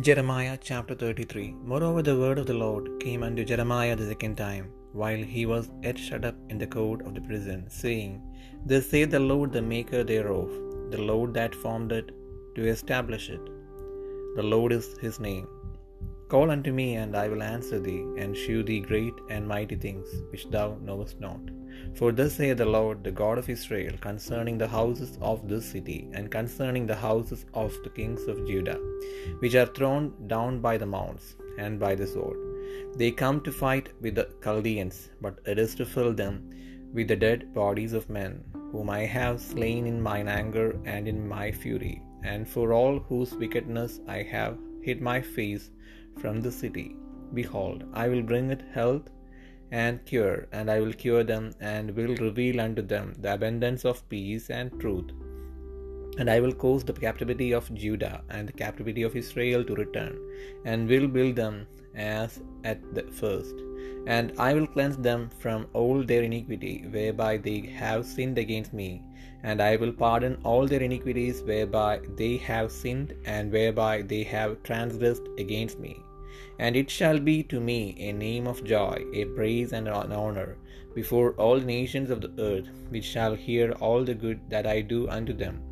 Jeremiah chapter 33 Moreover, the word of the Lord came unto Jeremiah the second time, while he was yet shut up in the court of the prison, saying, Thus saith the Lord, the maker thereof, the Lord that formed it, to establish it. The Lord is his name. Call unto me, and I will answer thee, and shew thee great and mighty things which thou knowest not. For thus saith the Lord, the God of Israel, concerning the houses of this city, and concerning the houses of the kings of Judah, which are thrown down by the mounts and by the sword. They come to fight with the Chaldeans, but it is to fill them with the dead bodies of men, whom I have slain in mine anger and in my fury, and for all whose wickedness I have hid my face from the city. Behold, I will bring it health and cure, and I will cure them, and will reveal unto them the abundance of peace and truth. And I will cause the captivity of Judah and the captivity of Israel to return, and will build them as at the first. And I will cleanse them from all their iniquity, whereby they have sinned against me. And I will pardon all their iniquities, whereby they have sinned, and whereby they have transgressed against me. And it shall be to me a name of joy, a praise and an honor before all nations of the earth, which shall hear all the good that I do unto them.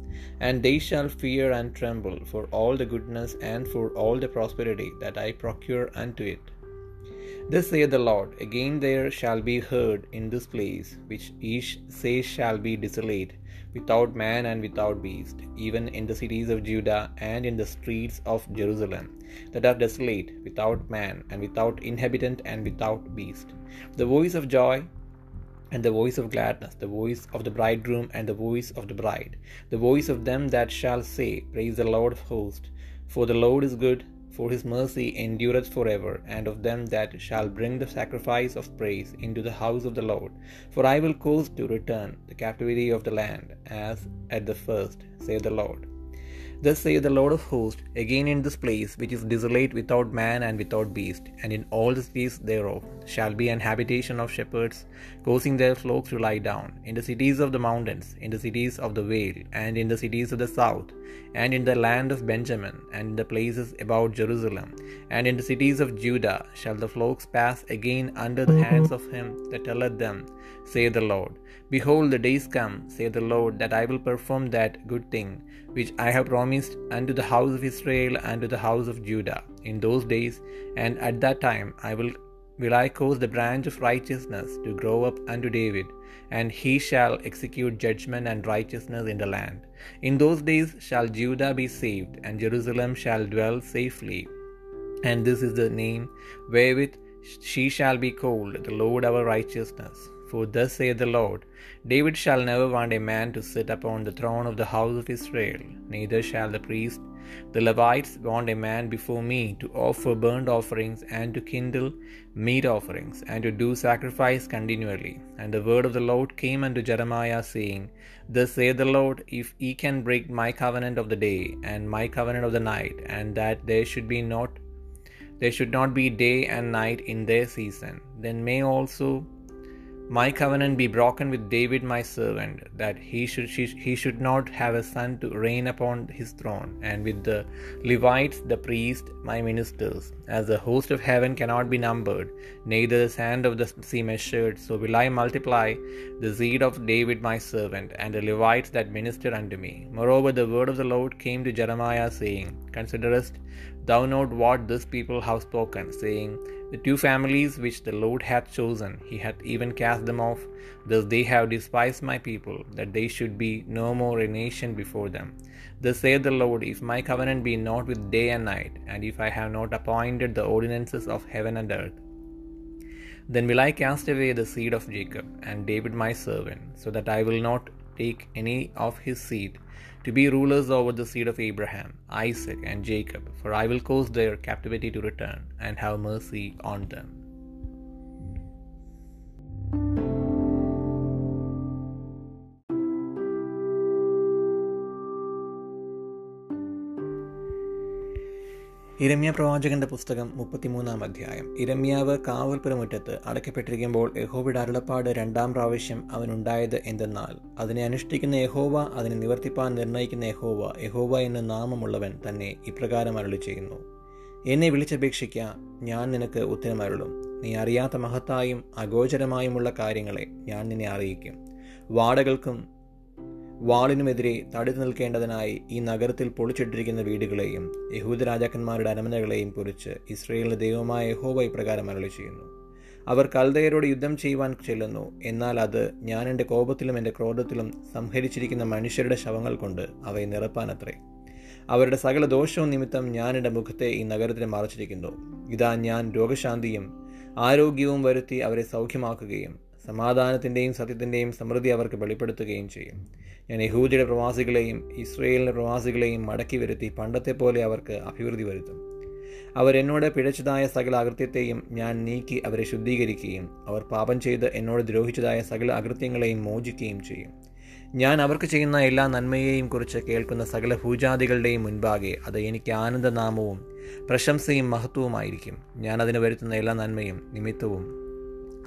And they shall fear and tremble for all the goodness and for all the prosperity that I procure unto it. Thus saith the Lord, Again there shall be heard in this place, which ye say shall be desolate, without man and without beast, even in the cities of Judah and in the streets of Jerusalem, that are desolate, without man and without inhabitant and without beast. The voice of joy and the voice of gladness, the voice of the bridegroom and the voice of the bride, the voice of them that shall say, Praise the Lord of hosts, for the Lord is good, for his mercy endureth forever, and of them that shall bring the sacrifice of praise into the house of the Lord. For I will cause to return the captivity of the land, as at the first, saith the Lord. Thus saith the Lord of hosts, again in this place which is desolate without man and without beast, and in all the cities thereof, shall be an habitation of shepherds, causing their flocks to lie down, in the cities of the mountains, in the cities of the vale, and in the cities of the south, and in the land of Benjamin, and in the places about Jerusalem, and in the cities of Judah, shall the flocks pass again under the mm-hmm. hands of him that telleth them, saith the Lord. Behold, the days come, saith the Lord, that I will perform that good thing which I have promised unto the house of Israel and to the house of Judah in those days, and at that time I will will I cause the branch of righteousness to grow up unto David, and he shall execute judgment and righteousness in the land. In those days shall Judah be saved, and Jerusalem shall dwell safely. And this is the name wherewith she shall be called, the Lord our righteousness. For thus saith the Lord, David shall never want a man to sit upon the throne of the house of Israel, neither shall the priest, the Levites, want a man before me to offer burnt offerings and to kindle meat offerings and to do sacrifice continually. And the word of the Lord came unto Jeremiah, saying, Thus saith the Lord, if ye can break my covenant of the day and my covenant of the night, and that there should be not there should not be day and night in their season, then may also my covenant be broken with David my servant, that he should he should not have a son to reign upon his throne, and with the Levites the priests my ministers. As the host of heaven cannot be numbered, neither the sand of the sea measured, so will I multiply the seed of David my servant, and the Levites that minister unto me. Moreover, the word of the Lord came to Jeremiah, saying, Considerest thou not what this people have spoken, saying, The two families which the Lord hath chosen, he hath even cast them off. Thus they have despised my people, that they should be no more a nation before them. Thus saith the Lord, If my covenant be not with day and night, and if I have not appointed the ordinances of heaven and earth, then will I cast away the seed of Jacob and David my servant, so that I will not take any of his seed to be rulers over the seed of Abraham, Isaac, and Jacob, for I will cause their captivity to return and have mercy on them. ഇരമ്യ പ്രവാചകന്റെ പുസ്തകം മുപ്പത്തിമൂന്നാം അധ്യായം. ഇരമ്യാവ് കാവൽപുരമുറ്റത്ത് അടയ്ക്കപ്പെട്ടിരിക്കുമ്പോൾ യഹോബിയുടെ അരുളപ്പാട് രണ്ടാം പ്രാവശ്യം അവനുണ്ടായത് എന്തെന്നാൽ അതിനെ അനുഷ്ഠിക്കുന്ന യഹോവ അതിനെ നിവർത്തിപ്പാൻ നിർണയിക്കുന്ന യഹോവ യഹോവ എന്ന നാമമുള്ളവൻ തന്നെ ഇപ്രകാരം അരുളി ചെയ്യുന്നു എന്നെ വിളിച്ചപേക്ഷിക്ക ഞാൻ നിനക്ക് ഉത്തരമരുളും. നീ അറിയാത്ത മഹത്തായും അഗോചരമായുമുള്ള കാര്യങ്ങളെ ഞാൻ നിന്നെ അറിയിക്കും. വാടകൾക്കും വാളിനുമെതിരെ തടുത്തു നിൽക്കേണ്ടതിനായി ഈ നഗരത്തിൽ പൊളിച്ചിട്ടിരിക്കുന്ന വീടുകളെയും യഹൂദ രാജാക്കന്മാരുടെ അരമനകളെയും കുറിച്ച് ഇസ്രയേലിന്റെ ദൈവമായ യഹോവ ഇപ്രകാരം അരളി ചെയ്യുന്നു. അവർ കൽദയരോട് യുദ്ധം ചെയ്യുവാൻ ചെല്ലുന്നു. എന്നാൽ അത് ഞാൻ എന്റെ കോപത്തിലും എന്റെ ക്രോധത്തിലും സംഹരിച്ചിരിക്കുന്ന മനുഷ്യരുടെ ശവങ്ങൾ കൊണ്ട് അവയെ നിറപ്പാനത്രേ. അവരുടെ സകല ദോഷവും നിമിത്തം ഞാൻ എന്റെ മുഖത്തെ ഈ നഗരത്തിന് മറച്ചിരിക്കുന്നു. ഇതാ ഞാൻ രോഗശാന്തിയും ആരോഗ്യവും വരുത്തി അവരെ സൗഖ്യമാക്കുകയും സമാധാനത്തിന്റെയും സത്യത്തിന്റെയും സമൃദ്ധി അവർക്ക് വെളിപ്പെടുത്തുകയും ചെയ്യും. ഞാൻ യഹൂദിയുടെ പ്രവാസികളെയും ഇസ്രയേലിന്റെ പ്രവാസികളെയും മടക്കി വരുത്തി പണ്ടത്തെ പോലെ അവർക്ക് അഭിവൃദ്ധി വരുത്തും. അവരെന്നോട് പിഴച്ചതായ സകല അകൃത്യത്തെയും ഞാൻ നീക്കി അവരെ ശുദ്ധീകരിക്കുകയും അവർ പാപം ചെയ്ത് എന്നോട് ദ്രോഹിച്ചതായ സകല അകൃത്യങ്ങളെയും മോചിക്കുകയും ചെയ്യും. ഞാൻ അവർക്ക് ചെയ്യുന്ന എല്ലാ നന്മയെയും കുറിച്ച് കേൾക്കുന്ന സകല ഭൂജാതികളുടെയും മുൻപാകെ അത് എനിക്ക് ആനന്ദനാമവും പ്രശംസയും മഹത്വവുമായിരിക്കും. ഞാൻ അതിന് വരുത്തുന്ന എല്ലാ നന്മയും നിമിത്തവും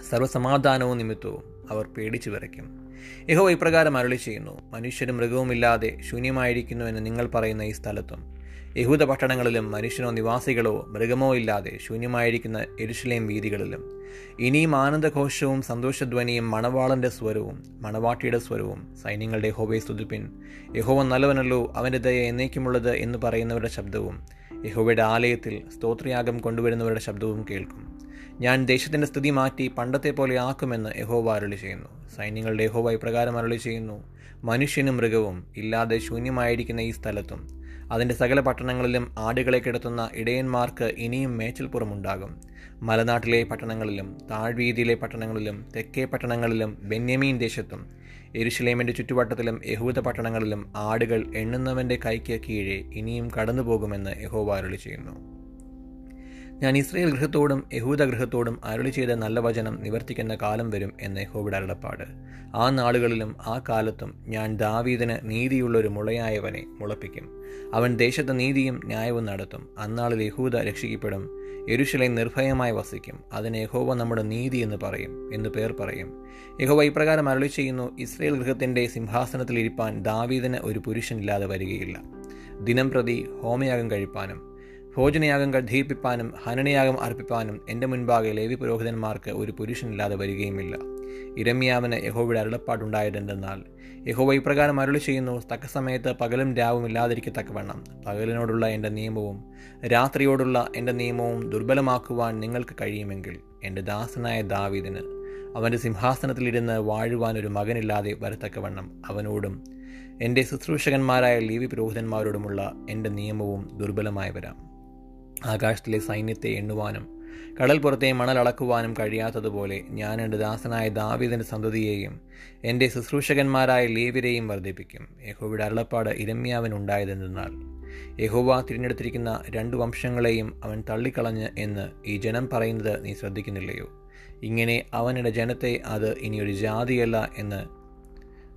സർവസമാധാനവും നിമിത്തവും അവർ പേടിച്ചു വിറയ്ക്കും. യഹോ ഇപ്രകാരം അരളി ചെയ്യുന്നു മനുഷ്യരും മൃഗവുമില്ലാതെ ശൂന്യമായിരിക്കുന്നു എന്ന് നിങ്ങൾ പറയുന്ന ഈ സ്ഥലത്തും. യഹൂദ പട്ടണങ്ങളിലും മനുഷ്യനോ നിവാസികളോ മൃഗമോ ഇല്ലാതെ ശൂന്യമായിരിക്കുന്ന എരുഷലേം വീതികളിലും. ഇനിയും ആനന്ദഘോഷവും സന്തോഷധ്വനിയും മണവാളന്റെ സ്വരവും മണവാട്ടിയുടെ സ്വരവും സൈന്യങ്ങളുടെ യഹോവയെ സ്തുതിപ്പിൻ. യഹോവ നല്ലവനല്ലോ അവന്റെ ദയ എന്നേക്കുമുള്ളത് എന്ന് പറയുന്നവരുടെ ശബ്ദവും യഹോവയുടെ ആലയത്തിൽ സ്തോത്രയാഗം കൊണ്ടുവരുന്നവരുടെ ശബ്ദവും കേൾക്കും. ഞാൻ ദേശത്തിന്റെ സ്ഥിതി മാറ്റി പണ്ടത്തെ പോലെ ആക്കുമെന്ന് യഹോവ അരളി ചെയ്യുന്നു. സൈന്യങ്ങളുടെ യഹോവ ഇപ്രകാരം അരളി ചെയ്യുന്നു. മനുഷ്യനും മൃഗവും ഇല്ലാതെ ശൂന്യമായിരിക്കുന്ന ഈ സ്ഥലത്തും അതിന്റെ സകല പട്ടണങ്ങളിലും ആടുകളെ കിടത്തുന്ന ഇടയന്മാർക്ക് ഇനിയും മേച്ചൽപ്പുറമുണ്ടാകും. മലനാട്ടിലെ പട്ടണങ്ങളിലും താഴ്വീതിയിലെ പട്ടണങ്ങളിലും തെക്കേ പട്ടണങ്ങളിലും ബെന്യമീൻ ദേശത്തും എരുഷലേമിന്റെ ചുറ്റുവട്ടത്തിലും യഹൂദ പട്ടണങ്ങളിലും ആടുകൾ എണ്ണുന്നവന്റെ കൈക്ക് കീഴെ ഇനിയും കടന്നുപോകുമെന്ന് യഹോവ അരുളി ചെയ്യുന്നു. ഞാൻ ഇസ്രയേൽ ഗൃഹത്തോടും യഹൂദ ഗൃഹത്തോടും അരുളി ചെയ്ത നല്ല വചനം നിവർത്തിക്കുന്ന കാലം വരും എന്ന് യഹോവയുടെ അരുളപ്പാട്. ആ നാളുകളിലും ആ കാലത്തും ഞാൻ ദാവീദിന് നീതിയുള്ള ഒരു മുളയായവനെ മുളപ്പിക്കും. അവൻ ദേശത്ത് നീതിയും ന്യായവും നടത്തും. അന്നാളിൽ യഹൂദ രക്ഷിക്കപ്പെടും. എരുശിലെ നിർഭയമായി വസിക്കും. അതിന് യഹോവ നമ്മുടെ നീതി എന്ന് പറയും എന്ന് പേർ പറയും. യഹോവ ഇപ്രകാരം അരുളി ചെയ്യുന്നു ഇസ്രയേൽ ഗൃഹത്തിന്റെ സിംഹാസനത്തിൽ ഇരിപ്പാൻ ദാവീദിന് ഒരു പുരുഷനില്ലാതെ വരികയില്ല. ദിനം പ്രതി ഹോമയാഗം കഴിപ്പാനും ഭോജനയാഗം ദീപിപ്പാനും ഹനനയാഗം അർപ്പിപ്പാനും എന്റെ മുൻപാകെ ലേവി പുരോഹിതന്മാർക്ക് ഒരു പുരുഷനില്ലാതെ വരികയുമില്ല. ഇരമ്യാവിന് യഹോവയുടെ അരുളപ്പാടുണ്ടായതെന്തെന്നാൽ യഹോവ ഇപ്രകാരം അരുളി ചെയ്യുന്നു തക്ക സമയത്ത് പകലും രാവും ഇല്ലാതിരിക്കത്തക്കവണ്ണം. പകലിനോടുള്ള എന്റെ നിയമവും രാത്രിയോടുള്ള എന്റെ നിയമവും ദുർബലമാക്കുവാൻ നിങ്ങൾക്ക് കഴിയുമെങ്കിൽ എന്റെ ദാസനായ ദാവീദിന് അവന്റെ സിംഹാസനത്തിലിരുന്ന് വാഴുവാൻ ഒരു മകനില്ലാതെ വരത്തക്കവണ്ണം. അവനോടും എന്റെ ശുശ്രൂഷകന്മാരായ ലീവി പുരോഹിതന്മാരോടുമുള്ള എന്റെ നിയമവും ദുർബലമായി വരാം. ആകാശത്തിലെ സൈന്യത്തെ എണ്ണുവാനും കടൽപ്പുറത്തെ മണൽ അളക്കുവാനും കഴിയാത്തതുപോലെ ഞാൻ എന്റെ ദാസനായ ദാവീദിന്റെ സന്തതിയെയും എന്റെ ശുശ്രൂഷകന്മാരായ ലേവിരെയും വർദ്ധിപ്പിക്കും. യഹോവയുടെ അരുളപ്പാട് ഇരമ്യാവിനുണ്ടായതെന്നാൽ യഹോവ തിരഞ്ഞെടുത്തിരിക്കുന്ന രണ്ട് വംശങ്ങളെയും അവൻ തള്ളിക്കളഞ്ഞ് എന്ന് ഈ ജനം പറയുന്നത് നീ ശ്രദ്ധിക്കുന്നില്ലയോ? ഇങ്ങനെ അവനുടെ ജനത്തെ അത് ഇനിയൊരു ജാതിയല്ല എന്ന്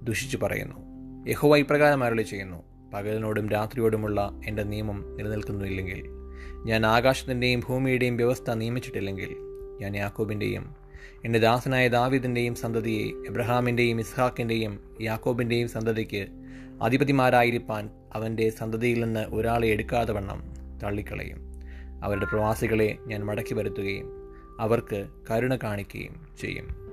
ദുഷിച്ചു പറയുന്നു. യഹോവ ഇപ്രകാരം അരളി ചെയ്യുന്നു പകലിനോടും രാത്രിയോടുമുള്ള എന്റെ നിയമം നിലനിൽക്കുന്നില്ലെങ്കിൽ ഞാൻ ആകാശത്തിന്റെയും ഭൂമിയുടെയും വ്യവസ്ഥ നിയമിച്ചിട്ടില്ലെങ്കിൽ ഞാൻ യാക്കോബിന്റെയും എന്റെ ദാസനായ ദാവിദിന്റെയും സന്തതിയെ എബ്രഹാമിന്റെയും ഇസ്ഹാക്കിന്റെയും യാക്കോബിന്റെയും സന്തതിക്ക് അധിപതിമാരായിരിക്കാൻ അവന്റെ സന്തതിയിൽ നിന്ന് ഒരാളെ എടുക്കാതെ വണ്ണം തള്ളിക്കളയും. അവരുടെ പ്രവാസികളെ ഞാൻ മടക്കി വരുത്തുകയും അവർക്ക് കരുണ കാണിക്കുകയും ചെയ്യും.